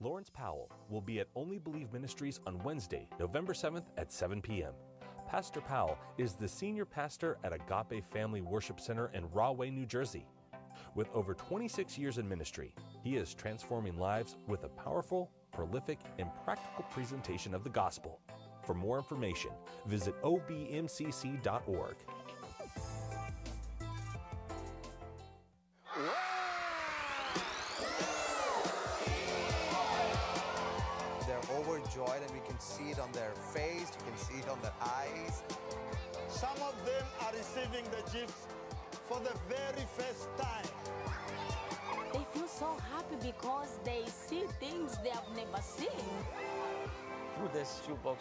Lawrence Powell will be at Only Believe Ministries on Wednesday, November 7th at 7 p.m. Pastor Powell is the senior pastor at Agape Family Worship Center in Rahway, New Jersey. With over 26 years in ministry, he is transforming lives with a powerful, prolific, and practical presentation of the gospel. For more information, visit obmcc.org.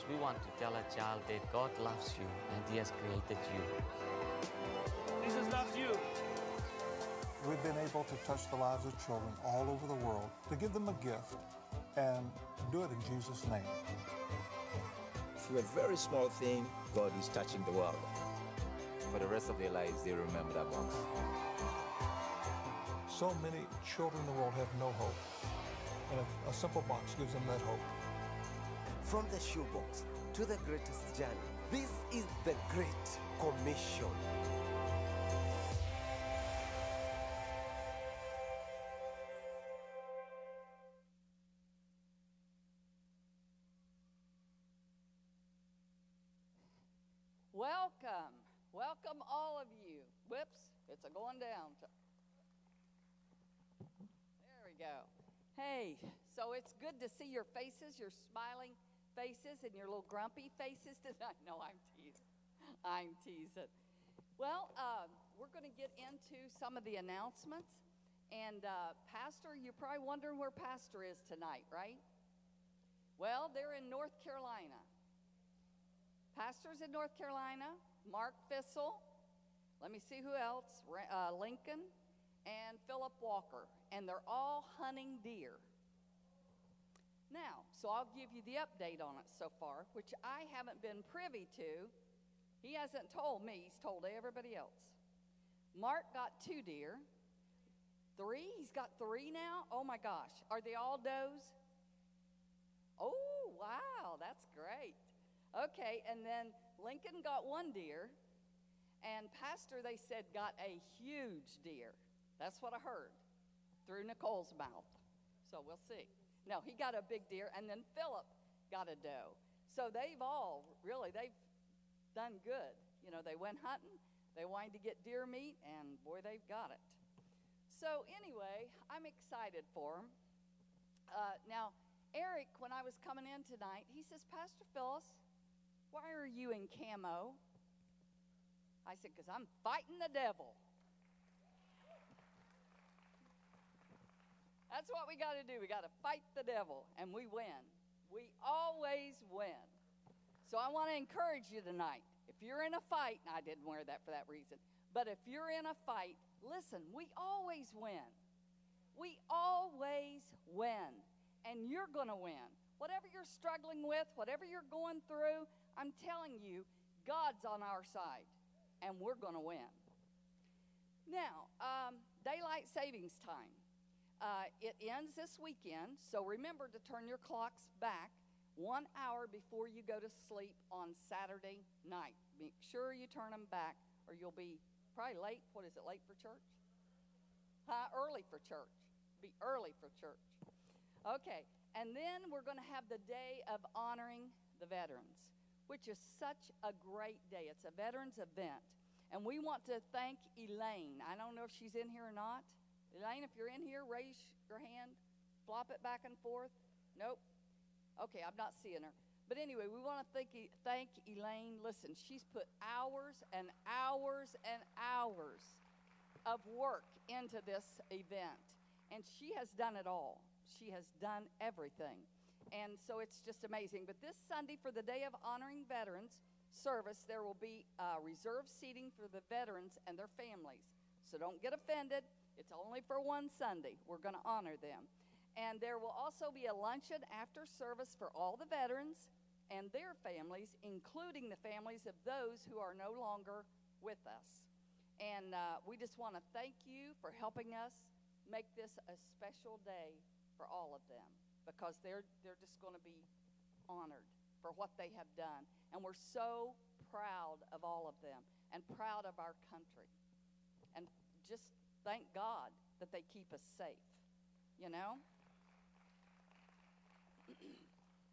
we want to tell a child that God loves you and He has created you. Jesus loves you. We've been able to touch the lives of children all over the world to give them a gift and do it in Jesus' name. Through a very small thing, God is touching the world. For the rest of their lives, they remember that box. So many children in the world have no hope, and a, a simple box gives them that hope. From the shoebox to the greatest journey, this is the Great Commission. Welcome. Welcome, all of you. Whoops, it's a going down. There we go. Hey, so it's good to see your faces, You're smiling faces, and your little grumpy faces tonight. No, I'm teasing. I'm teasing. Well, uh, we're going to get into some of the announcements. And, uh, Pastor, you're probably wondering where Pastor is tonight, right? Well, they're in North Carolina. Pastors in North Carolina, Mark Fissel, let me see who else, uh, Lincoln, and Philip Walker, and they're all hunting deer. Now, so I'll give you the update on it so far, which I haven't been privy to. He hasn't told me, he's told everybody else. Mark got two deer. Three? He's got three now? Oh my gosh. Are they all does? Oh, wow, that's great. Okay, and then Lincoln got one deer, and Pastor, they said, got a huge deer. That's what I heard through Nicole's mouth. So we'll see. No, he got a big deer, and then Philip got a doe. So they've all really, they've done good. You know, they went hunting, they wanted to get deer meat, and boy, they've got it. So anyway, I'm excited for them. Uh, now, Eric, when I was coming in tonight, he says, Pastor Phyllis, why are you in camo? I said, Because I'm fighting the devil. That's what we got to do. We got to fight the devil, and we win. We always win. So I want to encourage you tonight. If you're in a fight, and I didn't wear that for that reason, but if you're in a fight, listen, we always win. We always win, and you're going to win. Whatever you're struggling with, whatever you're going through, I'm telling you, God's on our side, and we're going to win. Now, um, daylight savings time. Uh, it ends this weekend, so remember to turn your clocks back one hour before you go to sleep on Saturday night. Make sure you turn them back, or you'll be probably late. What is it, late for church? Huh? Early for church. Be early for church. Okay, and then we're going to have the day of honoring the veterans, which is such a great day. It's a veterans event. And we want to thank Elaine. I don't know if she's in here or not. Elaine, if you're in here, raise your hand, flop it back and forth. Nope. Okay, I'm not seeing her. But anyway, we want to thank, thank Elaine. Listen, she's put hours and hours and hours of work into this event, and she has done it all. She has done everything. And so it's just amazing. But this Sunday, for the Day of Honoring Veterans service, there will be uh, reserved seating for the veterans and their families. So don't get offended. It's only for one Sunday. We're going to honor them. And there will also be a luncheon after service for all the veterans and their families, including the families of those who are no longer with us. And uh, we just want to thank you for helping us make this a special day for all of them. because they're, they're just going to be honored for what they have done. And we're so proud of all of them and proud of our country. And just thank God that they keep us safe, you know?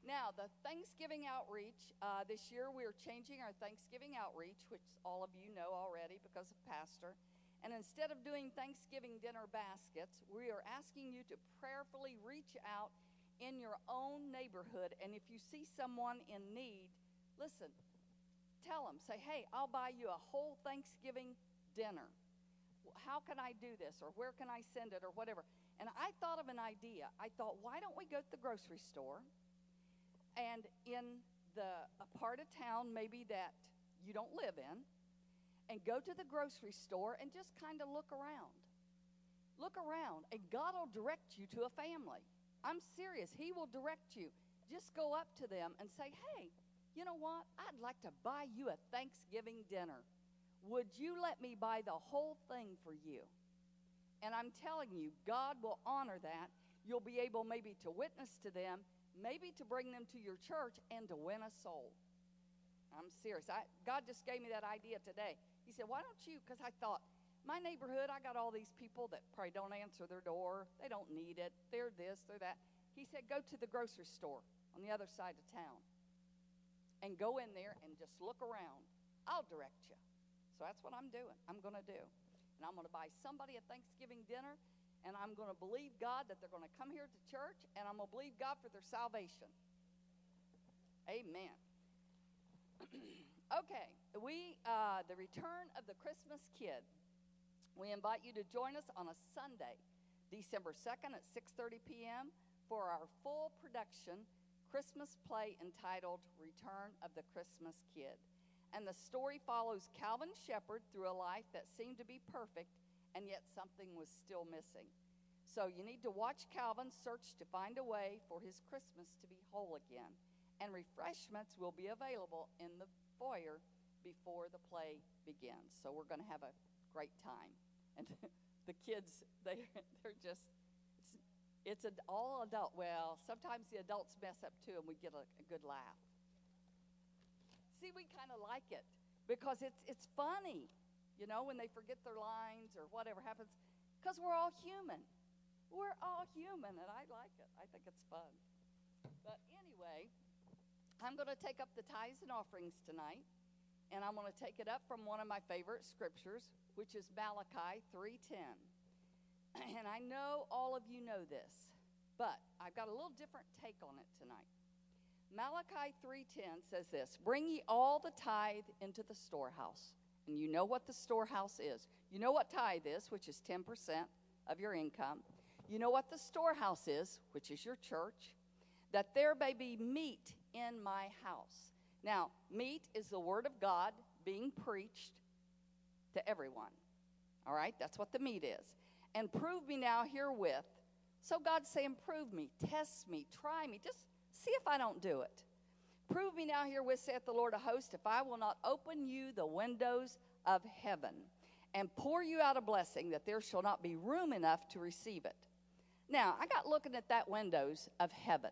now, the Thanksgiving outreach, uh, this year we are changing our Thanksgiving outreach, which all of you know already because of Pastor. And instead of doing Thanksgiving dinner baskets, we are asking you to prayerfully reach out in your own neighborhood. And if you see someone in need, listen, tell them, say, hey, I'll buy you a whole Thanksgiving dinner. How can I do this? Or where can I send it? Or whatever. And I thought of an idea. I thought, why don't we go to the grocery store and in the a part of town maybe that you don't live in, and go to the grocery store and just kind of look around. Look around, and God will direct you to a family. I'm serious. He will direct you. Just go up to them and say, hey, you know what? I'd like to buy you a Thanksgiving dinner. Would you let me buy the whole thing for you? And I'm telling you, God will honor that. You'll be able maybe to witness to them, maybe to bring them to your church, and to win a soul. I'm serious. I, God just gave me that idea today. He said, Why don't you? Because I thought, my neighborhood, I got all these people that probably don't answer their door. They don't need it. They're this, they're that. He said, go to the grocery store on the other side of town and go in there and just look around. I'll direct you. So that's what I'm doing. I'm going to do. And I'm going to buy somebody a Thanksgiving dinner, and I'm going to believe God that they're going to come here to church, and I'm going to believe God for their salvation. Amen. okay, we uh, the return of the Christmas kid. We invite you to join us on a Sunday, December 2nd at 6:30 p.m. for our full production Christmas play entitled Return of the Christmas Kid. And the story follows Calvin Shepard through a life that seemed to be perfect and yet something was still missing. So you need to watch Calvin search to find a way for his Christmas to be whole again. And refreshments will be available in the foyer before the play begins. So we're going to have a great time. And the kids, they, they're just, it's, it's an all adult. Well, sometimes the adults mess up too, and we get a, a good laugh. See, we kind of like it because it's, it's funny, you know, when they forget their lines or whatever happens, because we're all human. We're all human, and I like it. I think it's fun. But anyway, I'm going to take up the tithes and offerings tonight, and I'm going to take it up from one of my favorite scriptures, which is Malachi 3:10. And I know all of you know this, but I've got a little different take on it tonight. Malachi 3:10 says this, "Bring ye all the tithe into the storehouse." And you know what the storehouse is. You know what tithe is, which is 10% of your income. You know what the storehouse is, which is your church, that there may be meat in my house. Now, meat is the word of God being preached to everyone. All right, that's what the meat is. And prove me now herewith. So God's saying, prove me, test me, try me, just see if I don't do it. Prove me now herewith, saith the Lord of hosts, if I will not open you the windows of heaven and pour you out a blessing that there shall not be room enough to receive it. Now, I got looking at that windows of heaven.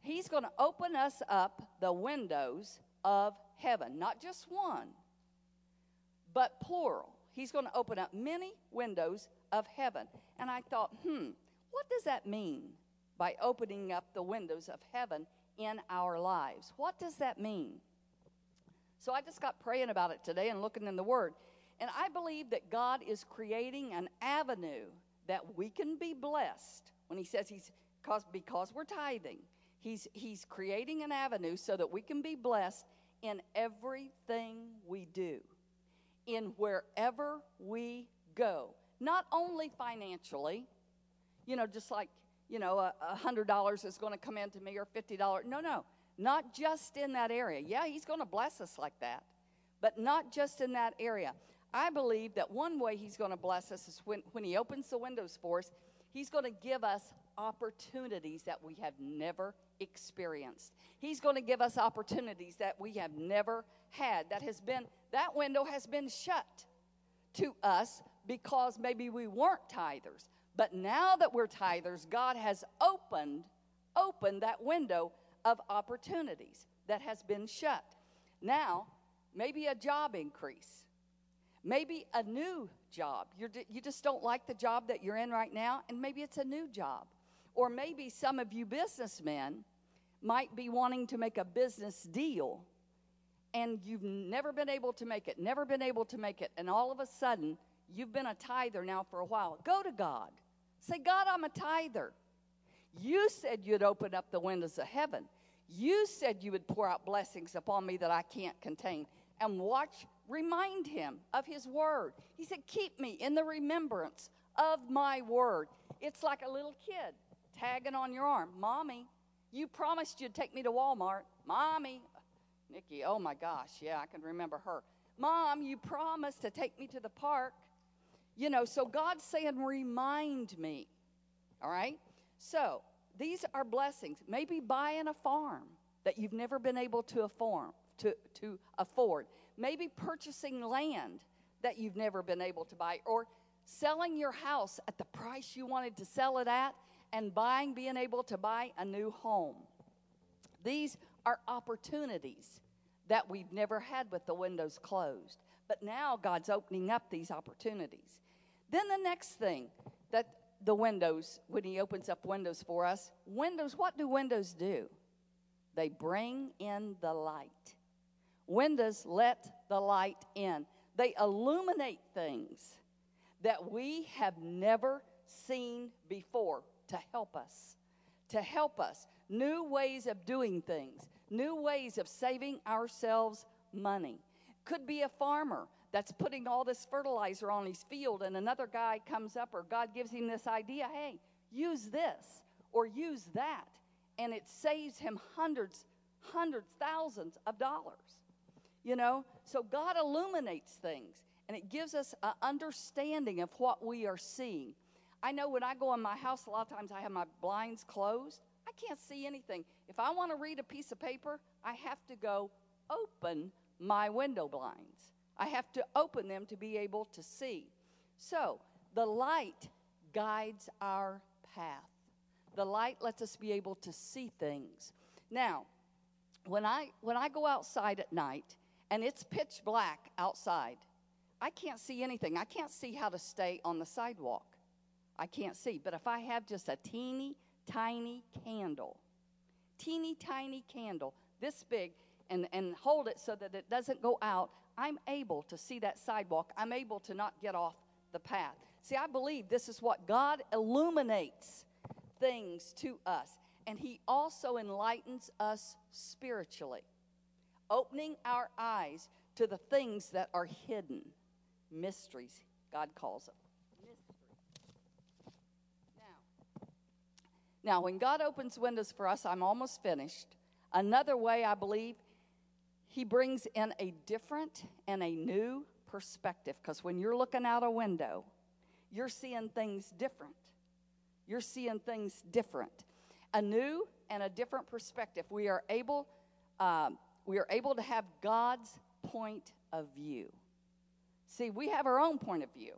He's going to open us up the windows of heaven, not just one, but plural. He's going to open up many windows of heaven. And I thought, hmm, what does that mean by opening up the windows of heaven in our lives? What does that mean? So I just got praying about it today and looking in the Word. And I believe that God is creating an avenue that we can be blessed when He says He's because, because we're tithing. He's, he's creating an avenue so that we can be blessed in everything we do in wherever we go. Not only financially, you know, just like, you know, a, hundred dollars is going to come into me or fifty dollars. No, no, not just in that area. Yeah, he's going to bless us like that, but not just in that area. I believe that one way he's going to bless us is when, when he opens the windows for us, he's going to give us opportunities that we have never experienced. He's going to give us opportunities that we have never had. That has been that window has been shut to us because maybe we weren't tithers. But now that we're tithers, God has opened opened that window of opportunities that has been shut. Now, maybe a job increase. Maybe a new job. You're, you just don't like the job that you're in right now, and maybe it's a new job. Or maybe some of you businessmen might be wanting to make a business deal and you've never been able to make it, never been able to make it, and all of a sudden you've been a tither now for a while. Go to God. Say, God, I'm a tither. You said you'd open up the windows of heaven. You said you would pour out blessings upon me that I can't contain. And watch, remind him of his word. He said, Keep me in the remembrance of my word. It's like a little kid tagging on your arm. Mommy, you promised you'd take me to Walmart. Mommy, Nikki, oh my gosh, yeah, I can remember her. Mom, you promised to take me to the park. You know, so God's saying, remind me. All right? So these are blessings. Maybe buying a farm that you've never been able to afford, to, to afford. Maybe purchasing land that you've never been able to buy, or selling your house at the price you wanted to sell it at and buying, being able to buy a new home. These are opportunities that we've never had with the windows closed. But now God's opening up these opportunities. Then the next thing that the windows, when He opens up windows for us, windows, what do windows do? They bring in the light. Windows let the light in, they illuminate things that we have never seen before to help us. To help us. New ways of doing things, new ways of saving ourselves money. Could be a farmer that's putting all this fertilizer on his field, and another guy comes up, or God gives him this idea hey, use this or use that, and it saves him hundreds, hundreds, thousands of dollars. You know, so God illuminates things, and it gives us an understanding of what we are seeing. I know when I go in my house, a lot of times I have my blinds closed. I can't see anything. If I want to read a piece of paper, I have to go open my window blinds. I have to open them to be able to see. So, the light guides our path. The light lets us be able to see things. Now, when I when I go outside at night and it's pitch black outside, I can't see anything. I can't see how to stay on the sidewalk. I can't see. But if I have just a teeny tiny candle, teeny tiny candle, this big, and, and hold it so that it doesn't go out, I'm able to see that sidewalk. I'm able to not get off the path. See, I believe this is what God illuminates things to us, and He also enlightens us spiritually, opening our eyes to the things that are hidden, mysteries, God calls them. Now, when God opens windows for us, I'm almost finished. Another way I believe He brings in a different and a new perspective. Because when you're looking out a window, you're seeing things different. You're seeing things different. A new and a different perspective. We are able, um, we are able to have God's point of view. See, we have our own point of view,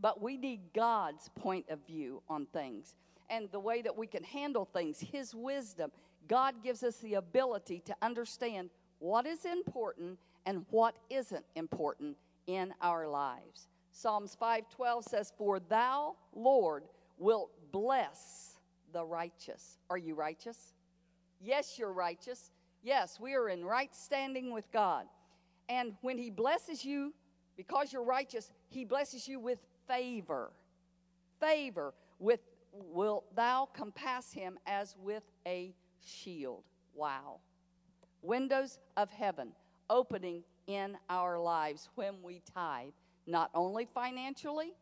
but we need God's point of view on things and the way that we can handle things, His wisdom. God gives us the ability to understand what is important and what isn't important in our lives. Psalms 5:12 says, "For thou, Lord, wilt bless the righteous." Are you righteous? Yes, you're righteous. Yes, we are in right standing with God. And when he blesses you because you're righteous, he blesses you with favor. Favor with wilt thou compass him as with a shield. Wow. Windows of heaven opening in our lives when we tithe, not only financially,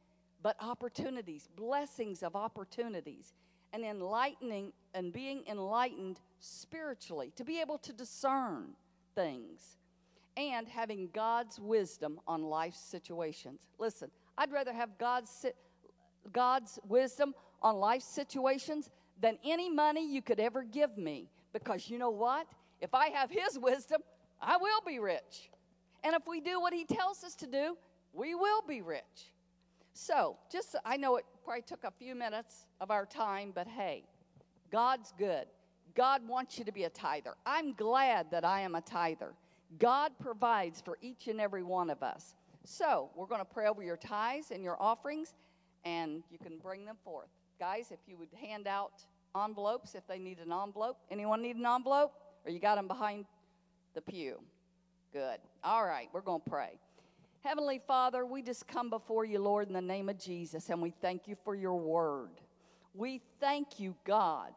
but opportunities, blessings of opportunities, and enlightening and being enlightened spiritually to be able to discern things and having God's wisdom on life's situations. Listen, I'd rather have God's, God's wisdom on life situations than any money you could ever give me. Because you know what? If I have His wisdom, I will be rich. And if we do what He tells us to do, we will be rich. So, just I know it probably took a few minutes of our time, but hey, God's good. God wants you to be a tither. I'm glad that I am a tither. God provides for each and every one of us. So, we're going to pray over your tithes and your offerings, and you can bring them forth. Guys, if you would hand out envelopes if they need an envelope. Anyone need an envelope? Or you got them behind the pew? Good. All right, we're going to pray. Heavenly Father, we just come before you, Lord, in the name of Jesus, and we thank you for your word. We thank you, God,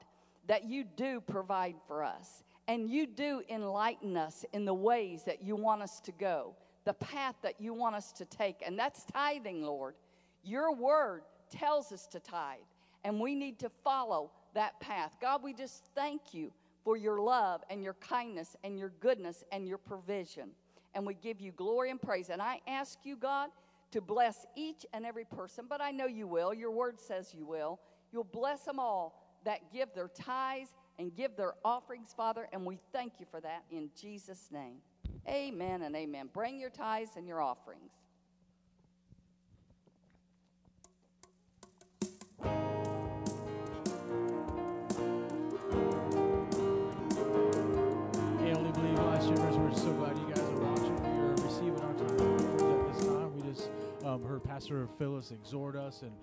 that you do provide for us and you do enlighten us in the ways that you want us to go, the path that you want us to take, and that's tithing, Lord. Your word tells us to tithe, and we need to follow that path. God, we just thank you for your love and your kindness and your goodness and your provision. And we give you glory and praise. And I ask you, God, to bless each and every person, but I know you will. Your word says you will. You'll bless them all that give their tithes and give their offerings, Father, and we thank you for that in Jesus' name. Amen and amen. Bring your tithes and your offerings. Pastor Phyllis exhort us and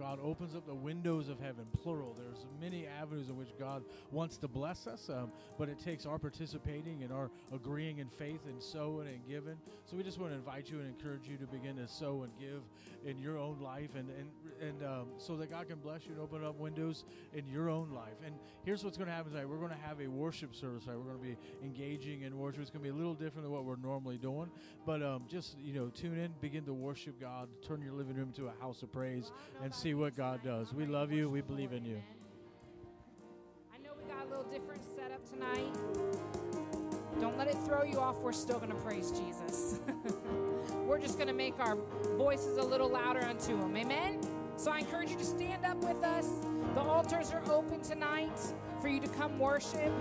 God opens up the windows of heaven, plural. There's many avenues in which God wants to bless us, um, but it takes our participating and our agreeing in faith and sowing and giving. So we just want to invite you and encourage you to begin to sow and give in your own life, and and and um, so that God can bless you and open up windows in your own life. And here's what's going to happen tonight: we're going to have a worship service. Tonight. We're going to be engaging in worship. It's going to be a little different than what we're normally doing, but um, just you know, tune in, begin to worship God, turn your living room to a house of praise, and see what God does. We love you. We believe in you. I know we got a little different setup tonight. Don't let it throw you off. We're still going to praise Jesus. We're just going to make our voices a little louder unto Him. Amen? So I encourage you to stand up with us. The altars are open tonight for you to come worship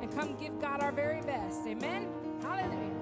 and come give God our very best. Amen? Hallelujah.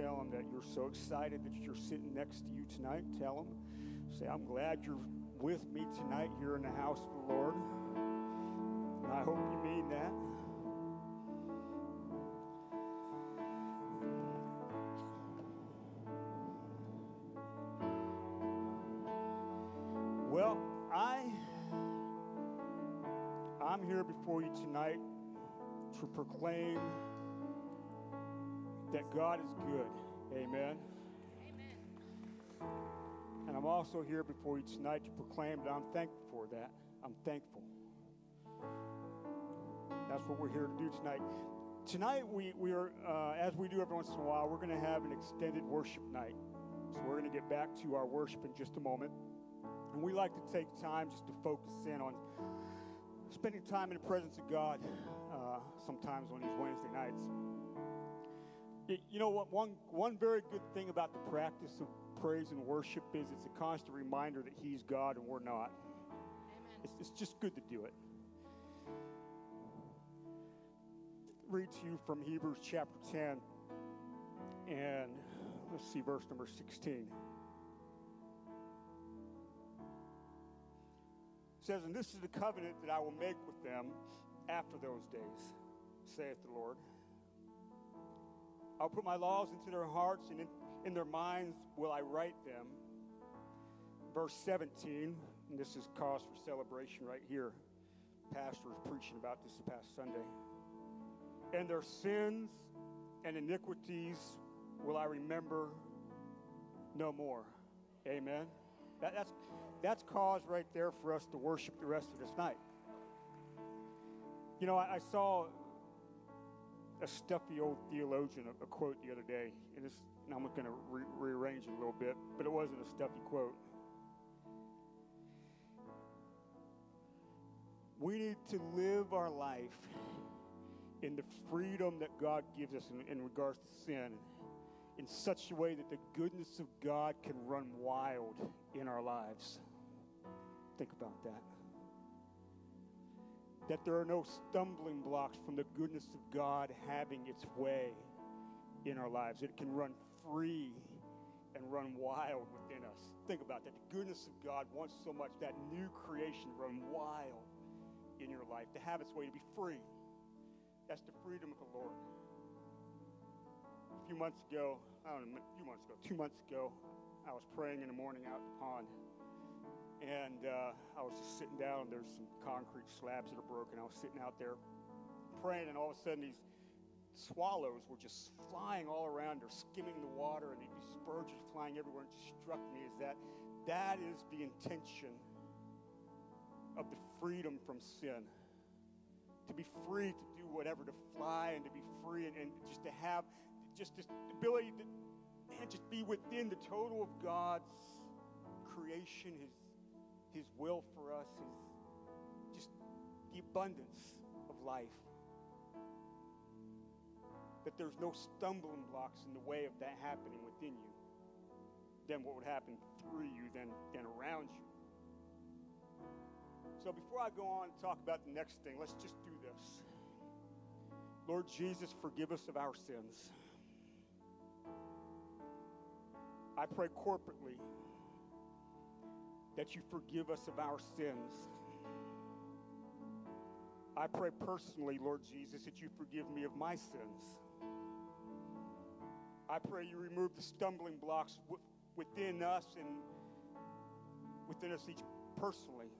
Tell them that you're so excited that you're sitting next to you tonight. Tell them, say, I'm glad you're with me tonight here in the house of the Lord. And I hope you mean that. Well, I I'm here before you tonight to proclaim that God is good. Amen. Amen. And I'm also here before you tonight to proclaim that I'm thankful for that. I'm thankful. That's what we're here to do tonight. Tonight, we, we are, uh, as we do every once in a while, we're going to have an extended worship night. So we're going to get back to our worship in just a moment. And we like to take time just to focus in on spending time in the presence of God uh, sometimes on these Wednesday nights. You know what? One, one very good thing about the practice of praise and worship is it's a constant reminder that He's God and we're not. It's, it's just good to do it. Read to you from Hebrews chapter 10, and let's see, verse number 16. It says, And this is the covenant that I will make with them after those days, saith the Lord. I'll put my laws into their hearts, and in, in their minds will I write them. Verse 17, and this is cause for celebration right here. Pastor was preaching about this past Sunday. And their sins and iniquities will I remember no more. Amen. That, that's, that's cause right there for us to worship the rest of this night. You know, I, I saw a stuffy old theologian, a, a quote the other day, and, it's, and I'm going to re- rearrange it a little bit, but it wasn't a stuffy quote. We need to live our life in the freedom that God gives us in, in regards to sin in such a way that the goodness of God can run wild in our lives. Think about that. That there are no stumbling blocks from the goodness of God having its way in our lives. It can run free and run wild within us. Think about that. The goodness of God wants so much that new creation run wild in your life, to have its way, to be free. That's the freedom of the Lord. A few months ago, I don't know, a few months ago, two months ago, I was praying in the morning out at the pond. And uh, I was just sitting down, there's some concrete slabs that are broken. I was sitting out there praying, and all of a sudden, these swallows were just flying all around. They're skimming the water, and these sturgeons flying everywhere. And it just struck me as that that is the intention of the freedom from sin. To be free to do whatever, to fly and to be free and, and just to have just this ability to man, just be within the total of God's creation, His His will for us, His just the abundance of life. That there's no stumbling blocks in the way of that happening within you. Then what would happen through you, then, then around you. So before I go on and talk about the next thing, let's just do this. Lord Jesus, forgive us of our sins. I pray corporately that you forgive us of our sins. I pray personally, Lord Jesus, that you forgive me of my sins. I pray you remove the stumbling blocks within us and within us each personally.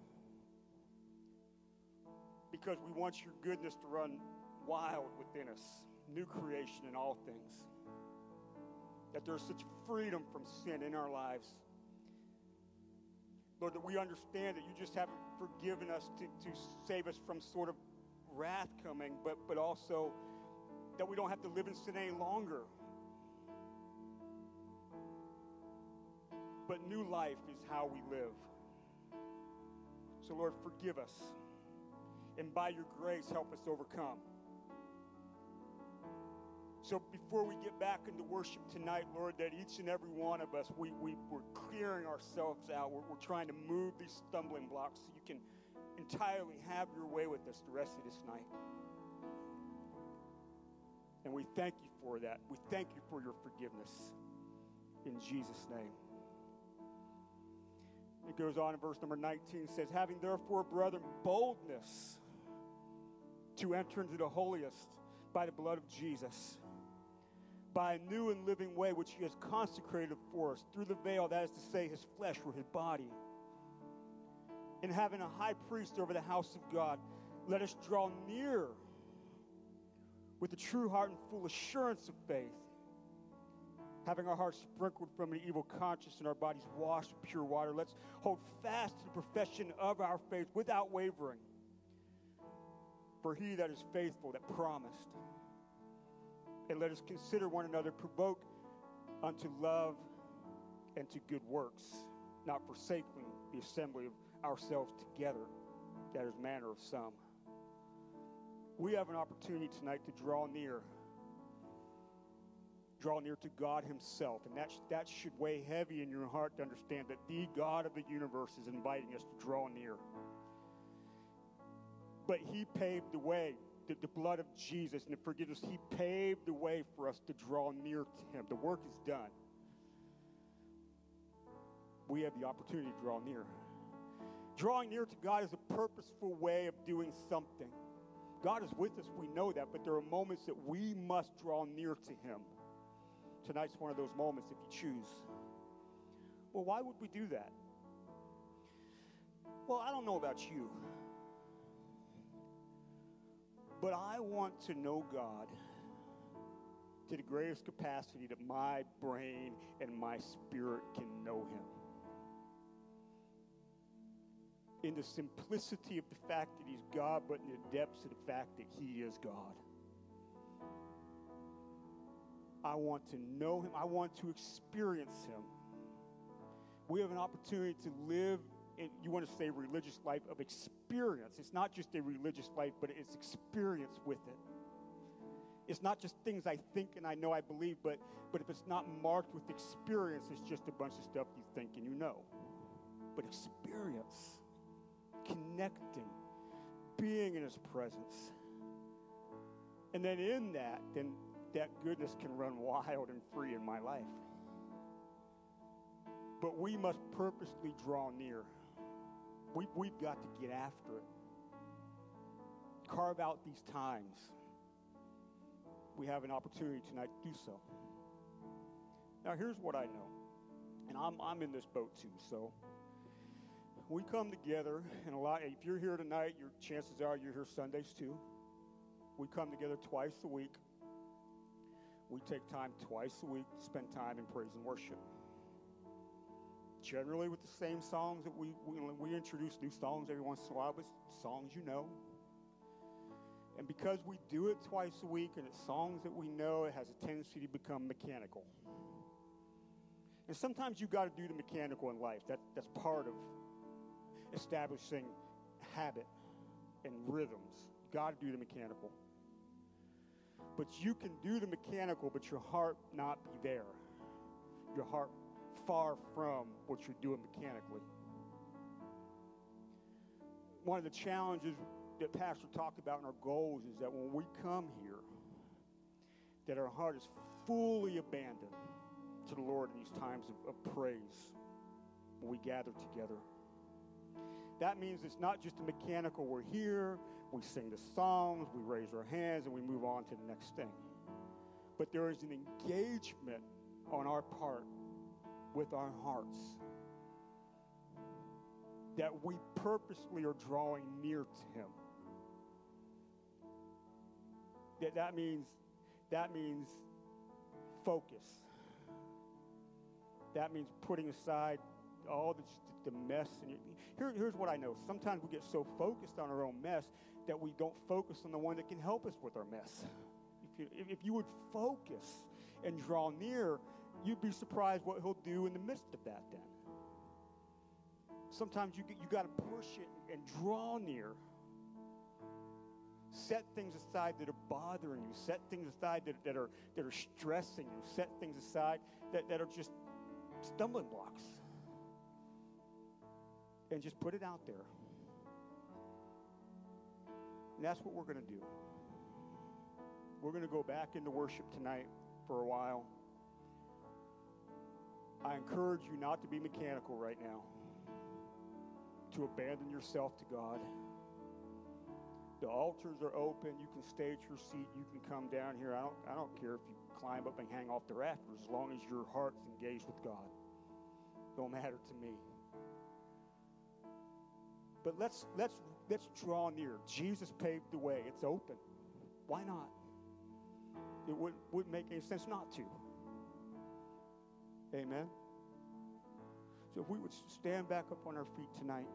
Because we want your goodness to run wild within us, new creation in all things. That there's such freedom from sin in our lives. Lord, that we understand that you just haven't forgiven us to, to save us from sort of wrath coming, but, but also that we don't have to live in sin any longer. But new life is how we live. So, Lord, forgive us. And by your grace, help us overcome. So before we get back into worship tonight, Lord, that each and every one of us, we, we, we're clearing ourselves out. We're, we're trying to move these stumbling blocks so you can entirely have your way with us the rest of this night. And we thank you for that. We thank you for your forgiveness. In Jesus' name. It goes on in verse number 19 says, Having therefore, brethren, boldness to enter into the holiest by the blood of Jesus, by a new and living way which he has consecrated for us through the veil, that is to say, his flesh or his body. And having a high priest over the house of God, let us draw near with a true heart and full assurance of faith, having our hearts sprinkled from an evil conscience and our bodies washed with pure water. Let's hold fast to the profession of our faith without wavering. For he that is faithful, that promised. And let us consider one another, provoke unto love and to good works, not forsaking the assembly of ourselves together, that is manner of some. We have an opportunity tonight to draw near. Draw near to God Himself. And that, that should weigh heavy in your heart to understand that the God of the universe is inviting us to draw near. But He paved the way, the, the blood of Jesus and the forgiveness. He paved the way for us to draw near to Him. The work is done. We have the opportunity to draw near. Drawing near to God is a purposeful way of doing something. God is with us, we know that, but there are moments that we must draw near to Him. Tonight's one of those moments if you choose. Well, why would we do that? Well, I don't know about you, but I want to know God to the greatest capacity that my brain and my spirit can know Him. in the simplicity of the fact that he's God, but in the depths of the fact that he is God. I want to know him. I want to experience him. We have an opportunity to live in, you want to say, religious life of experience. It's not just a religious life, but it's experience with it. It's not just things I think and I know I believe, but, but if it's not marked with experience, it's just a bunch of stuff you think and you know. But experience connecting, being in his presence. And then in that, then that goodness can run wild and free in my life. But we must purposely draw near. We, we've got to get after it. Carve out these times. We have an opportunity tonight to do so. Now, here's what I know, and I'm, I'm in this boat too, so we come together, and a lot. If you're here tonight, your chances are you're here Sundays too. We come together twice a week. We take time twice a week to spend time in praise and worship. Generally, with the same songs that we, we we introduce new songs every once in a while, but songs you know. And because we do it twice a week and it's songs that we know, it has a tendency to become mechanical. And sometimes you got to do the mechanical in life. That, that's part of establishing habit and rhythms. Got to do the mechanical. But you can do the mechanical, but your heart not be there. Your heart far from what you're doing mechanically. One of the challenges that Pastor talked about in our goals is that when we come here, that our heart is fully abandoned to the Lord in these times of, of praise when we gather together. That means it's not just a mechanical, we're here, we sing the songs, we raise our hands, and we move on to the next thing. But there is an engagement on our part with our hearts that we purposely are drawing near to Him. That, that means that means focus. That means putting aside all the, the mess. And here, here's what I know. Sometimes we get so focused on our own mess that we don't focus on the one that can help us with our mess. If you, if you would focus and draw near, you'd be surprised what he'll do in the midst of that then. Sometimes you, you got to push it and draw near. Set things aside that are bothering you. Set things aside that, that, are, that are stressing you. Set things aside that, that are just stumbling blocks and just put it out there. And that's what we're going to do. We're going to go back into worship tonight for a while. I encourage you not to be mechanical right now, to abandon yourself to God. The altars are open. You can stay at your seat. You can come down here. I don't, I don't care if you climb up and hang off the rafters as long as your heart's engaged with God. Don't matter to me. But let's let's let's draw near. Jesus paved the way. It's open. Why not? It wouldn't, wouldn't make any sense not to. Amen. So if we would stand back up on our feet tonight,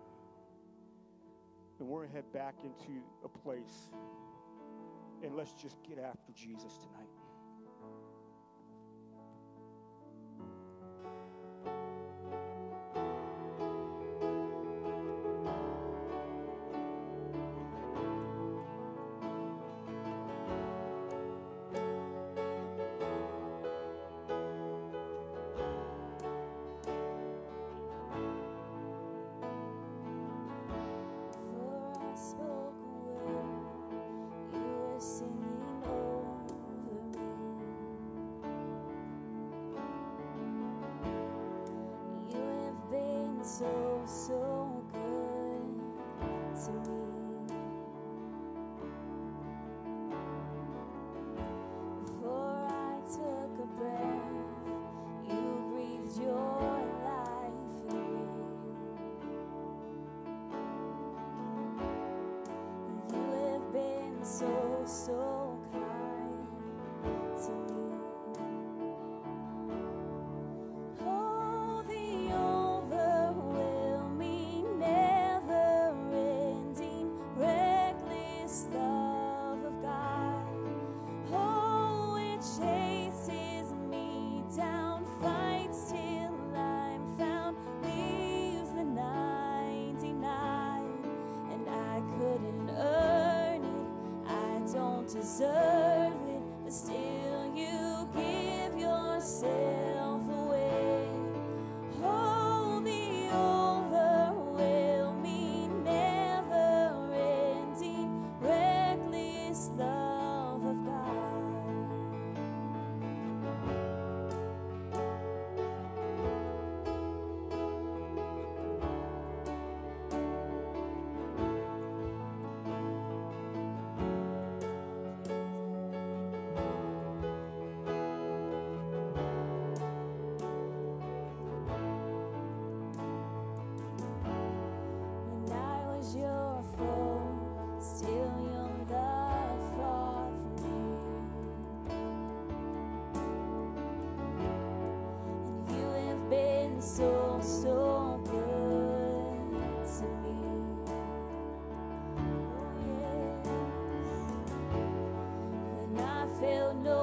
and we're gonna head back into a place, and let's just get after Jesus tonight. So, good to me. Oh, yes. When I no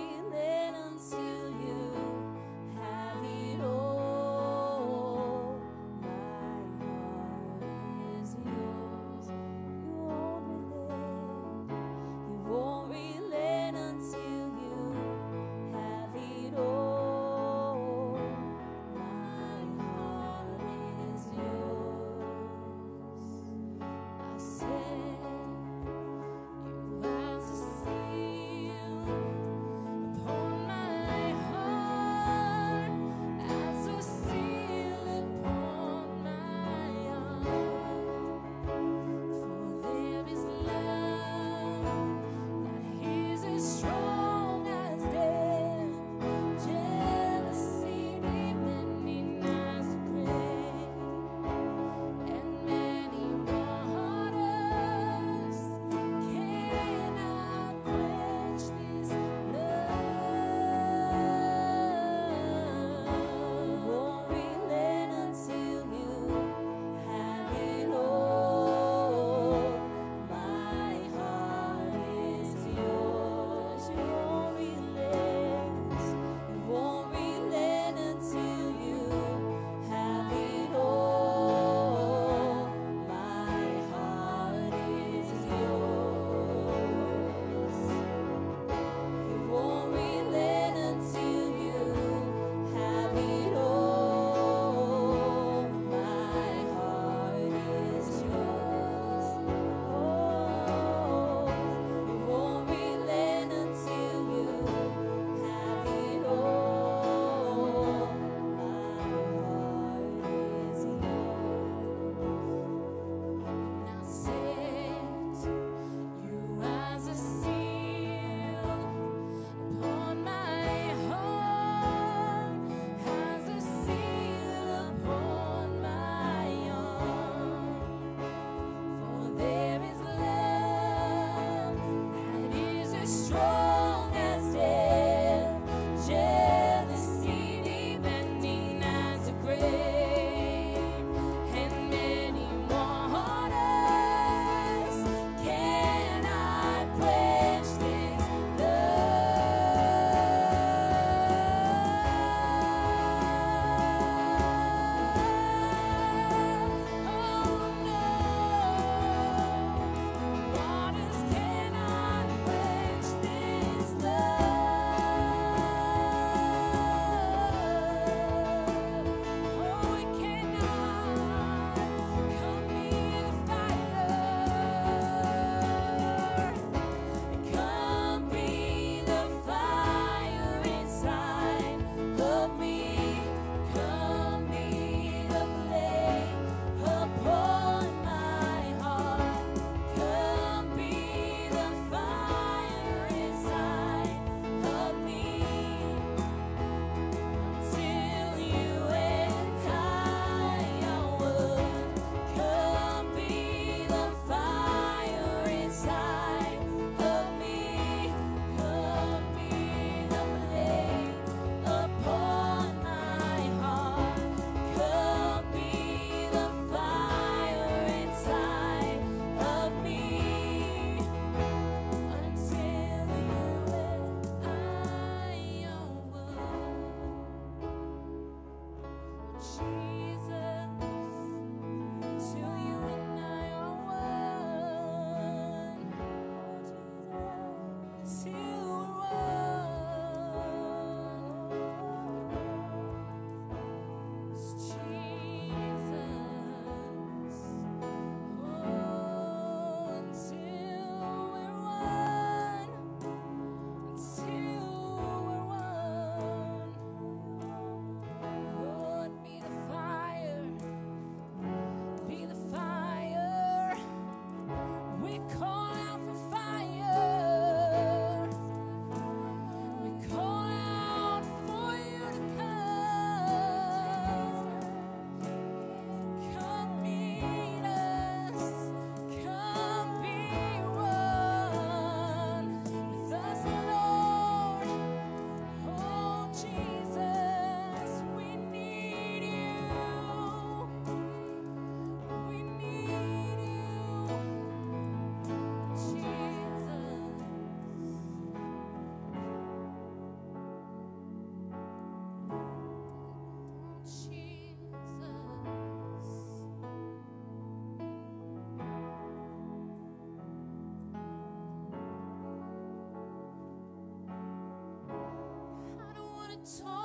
talk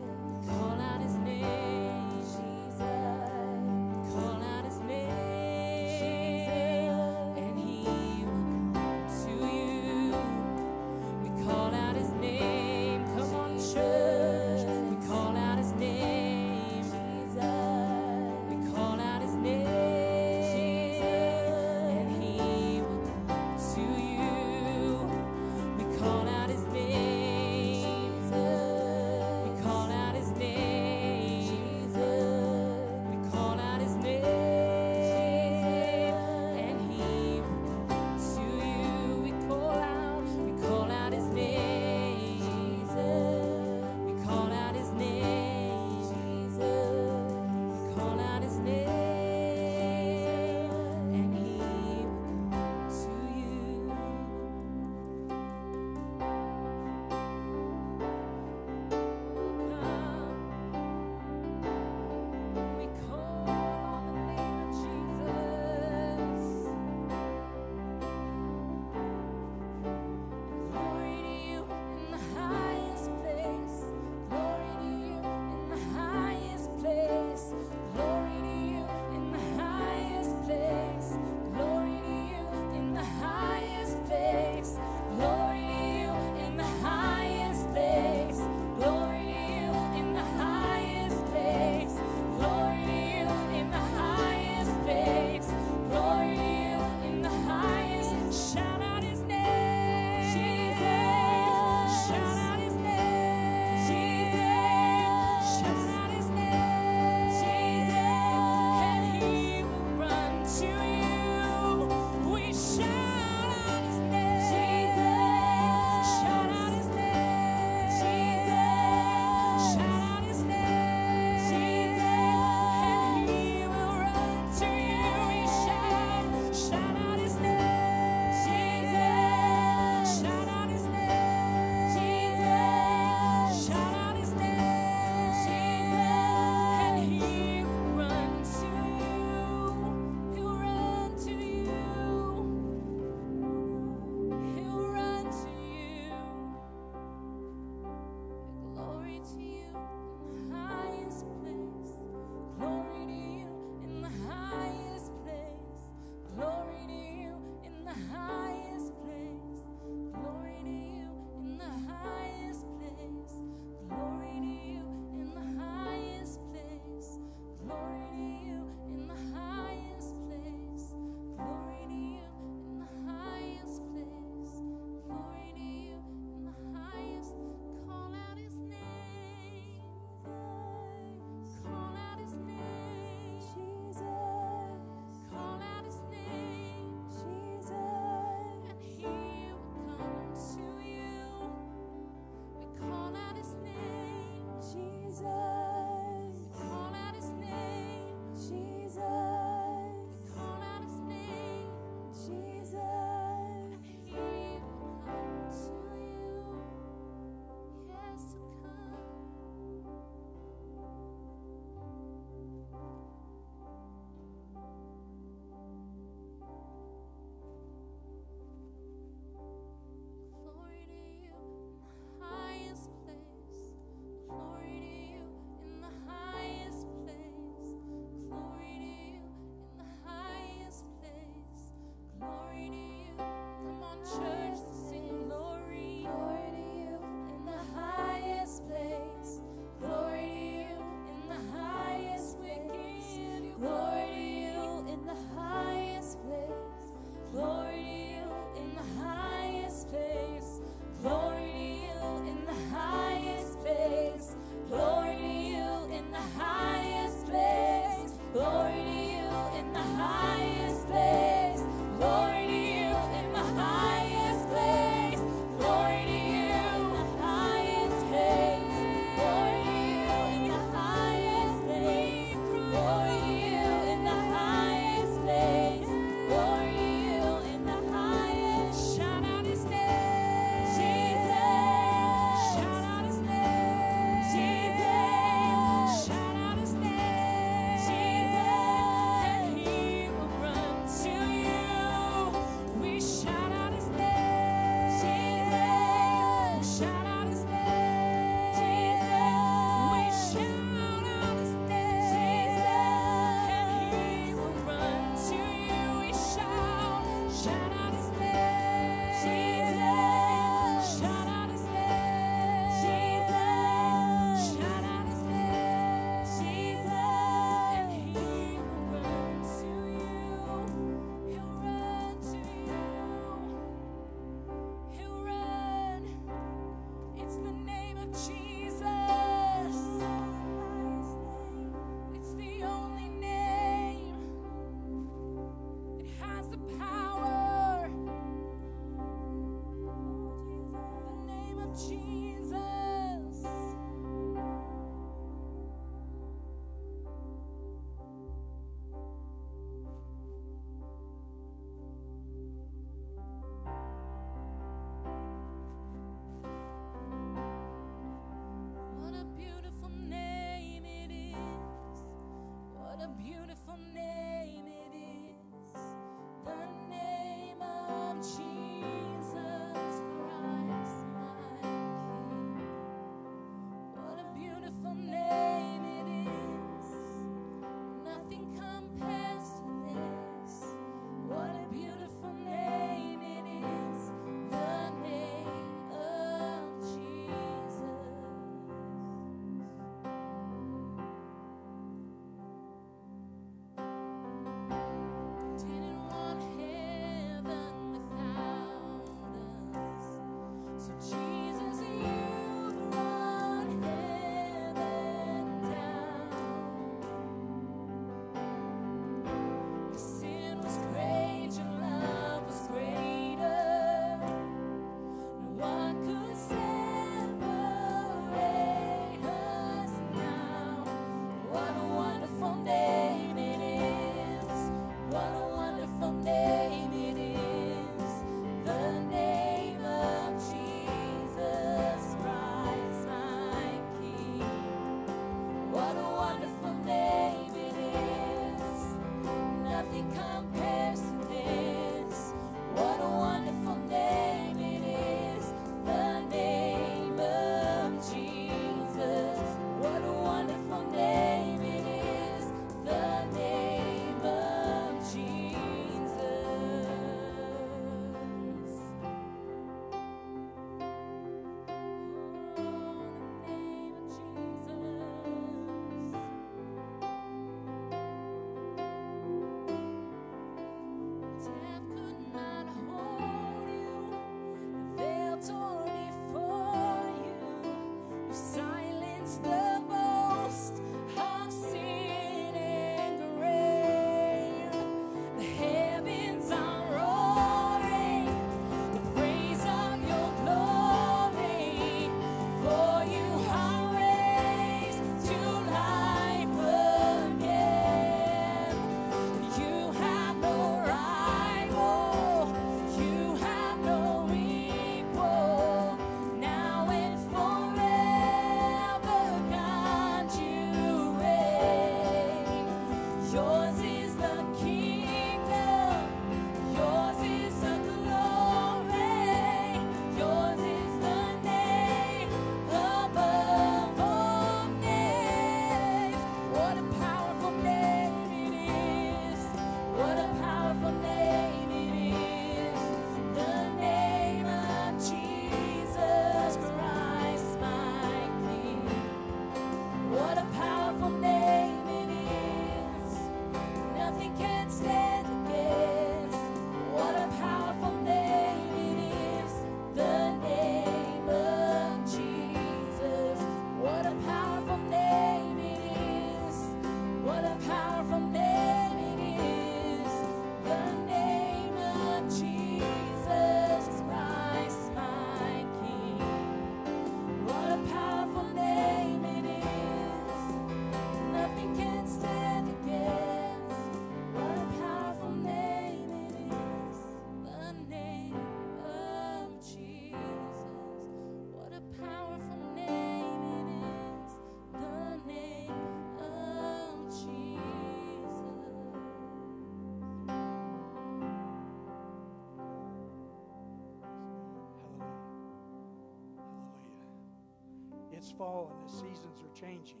fall and the seasons are changing.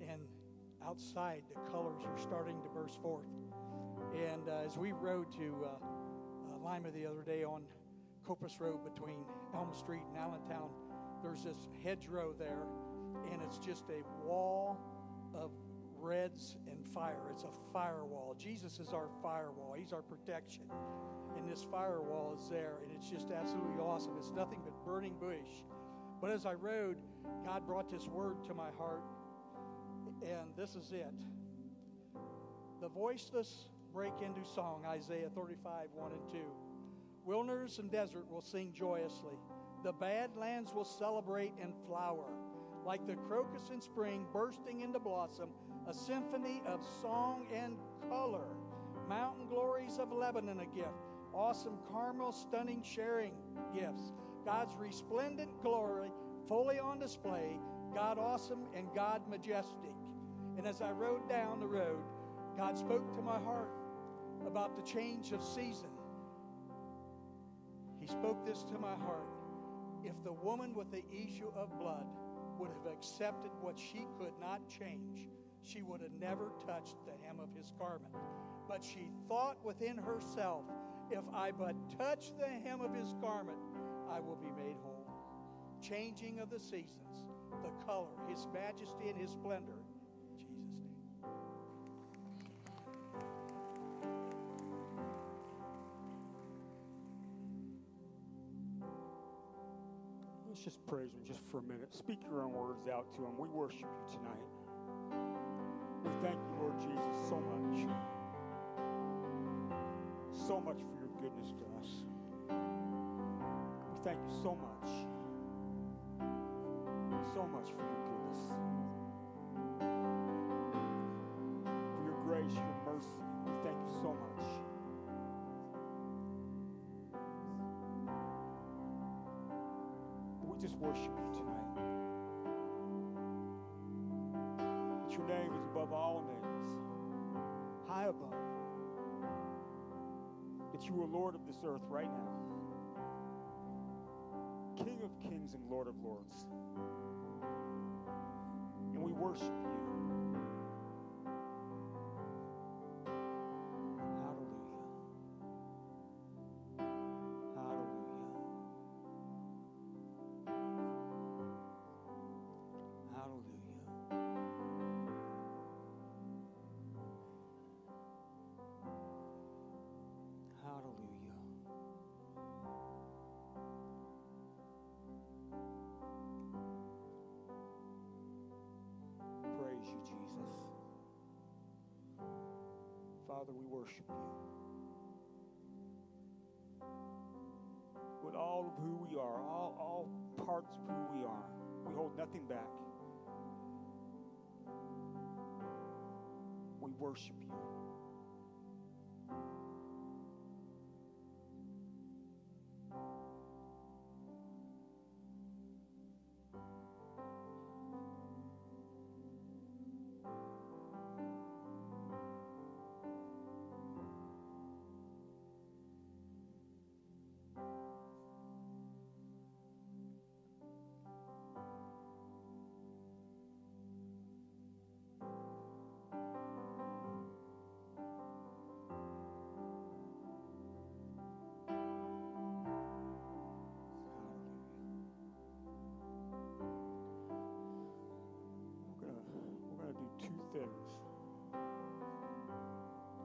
And outside, the colors are starting to burst forth. And uh, as we rode to uh, uh, Lima the other day on Copus Road between Elm Street and Allentown, there's this hedgerow there, and it's just a wall of reds and fire. It's a firewall. Jesus is our firewall, He's our protection. And this firewall is there, and it's just absolutely awesome. It's nothing but burning bush. But as I rode, God brought this word to my heart, and this is it. The voiceless break into song, Isaiah 35, 1 and 2. Wilderness and desert will sing joyously. The badlands will celebrate and flower. Like the crocus in spring bursting into blossom, a symphony of song and color. Mountain glories of Lebanon a gift. Awesome Carmel stunning Sharon gifts. God's resplendent glory fully on display. God awesome and God majestic. And as I rode down the road, God spoke to my heart about the change of season. He spoke this to my heart. If the woman with the issue of blood would have accepted what she could not change, she would have never touched the hem of his garment. But she thought within herself, if I but touch the hem of his garment, I will be made whole. Changing of the seasons, the color, his majesty, and his splendor. Jesus' name. Let's just praise Him just for a minute. Speak your own words out to Him. We worship you tonight. We thank you, Lord Jesus, so much. So much for your goodness to us. We thank you so much. So much for your goodness. For your grace, your mercy. We thank you so much. We just worship you tonight. That your name is above all names, high above. That you are Lord of this earth right now, King of kings and Lord of lords. Worship you. Father, we worship you. With all of who we are, all, all parts of who we are, we hold nothing back. We worship you. Things. to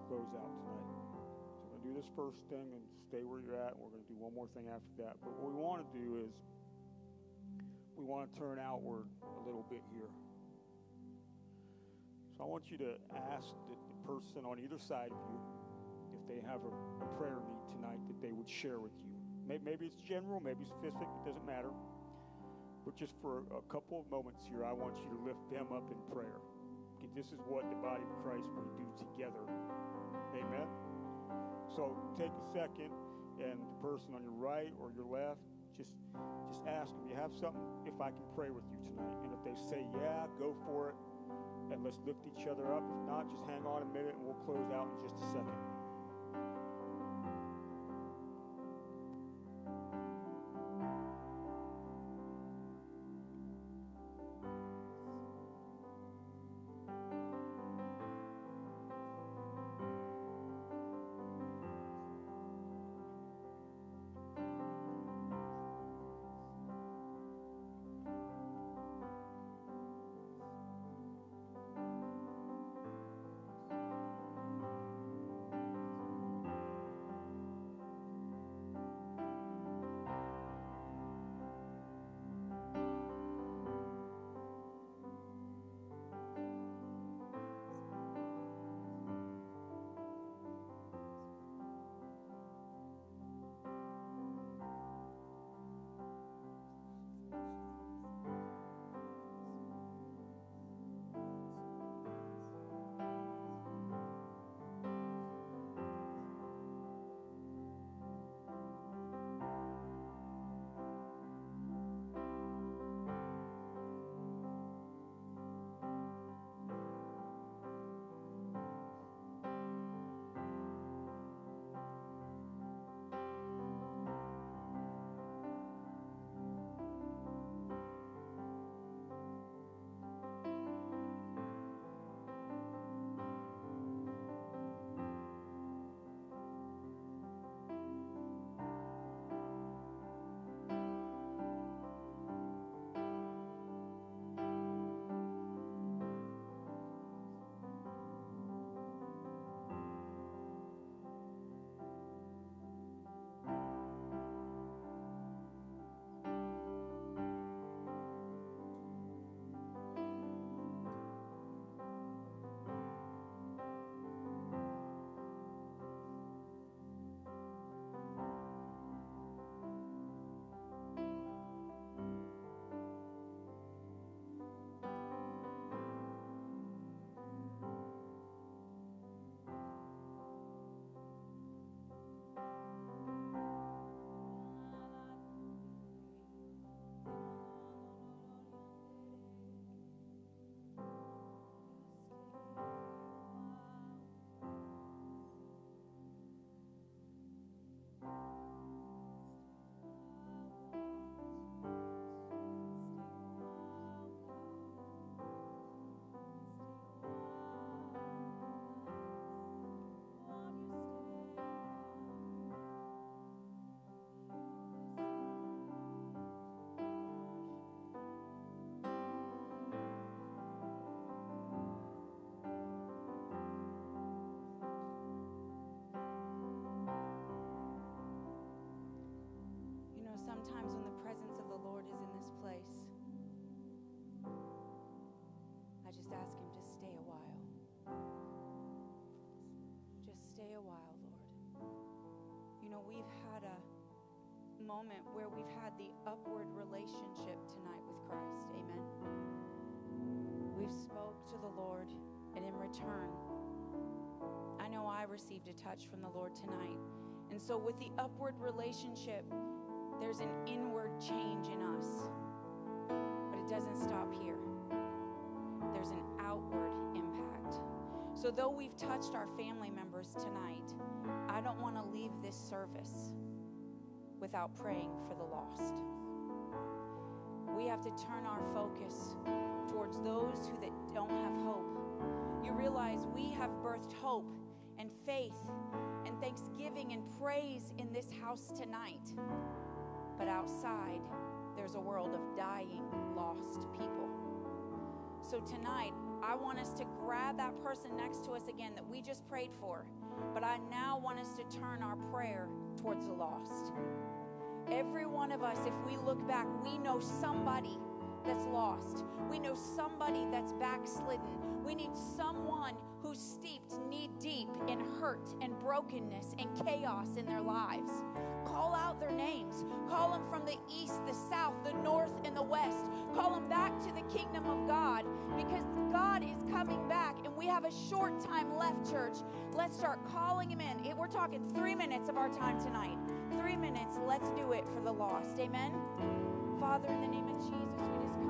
Close out tonight. So we're gonna do this first thing and stay where you're at. And we're gonna do one more thing after that. But what we want to do is we want to turn outward a little bit here. So I want you to ask the, the person on either side of you if they have a, a prayer need tonight that they would share with you. Maybe, maybe it's general, maybe it's specific, it doesn't matter. But just for a couple of moments here, I want you to lift them up in prayer. This is what the body of Christ will do together. Amen. So take a second, and the person on your right or your left, just just ask them. You have something? If I can pray with you tonight, and if they say yeah, go for it, and let's lift each other up. If not, just hang on a minute, and we'll close out in just a second. Know, we've had a moment where we've had the upward relationship tonight with Christ. Amen. We've spoke to the Lord, and in return, I know I received a touch from the Lord tonight. And so, with the upward relationship, there's an inward change in us. But it doesn't stop here, there's an outward impact. So, though we've touched our family members tonight, I don't want to leave this service without praying for the lost. We have to turn our focus towards those who that don't have hope. You realize we have birthed hope and faith and thanksgiving and praise in this house tonight. But outside, there's a world of dying, lost people. So tonight, I want us to grab that person next to us again that we just prayed for. But I now want us to turn our prayer towards the lost. Every one of us, if we look back, we know somebody that's lost. We know somebody that's backslidden. We need someone who's steeped knee deep in hurt and brokenness and chaos in their lives. Call out their names. Call them from the east, the south, the north, and the west. Call them back to the kingdom of God because God is coming back and we have a short time left, church. Let's start calling him in. We're talking three minutes of our time tonight. Three minutes. Let's do it for the lost. Amen. Father, in the name of Jesus, we just come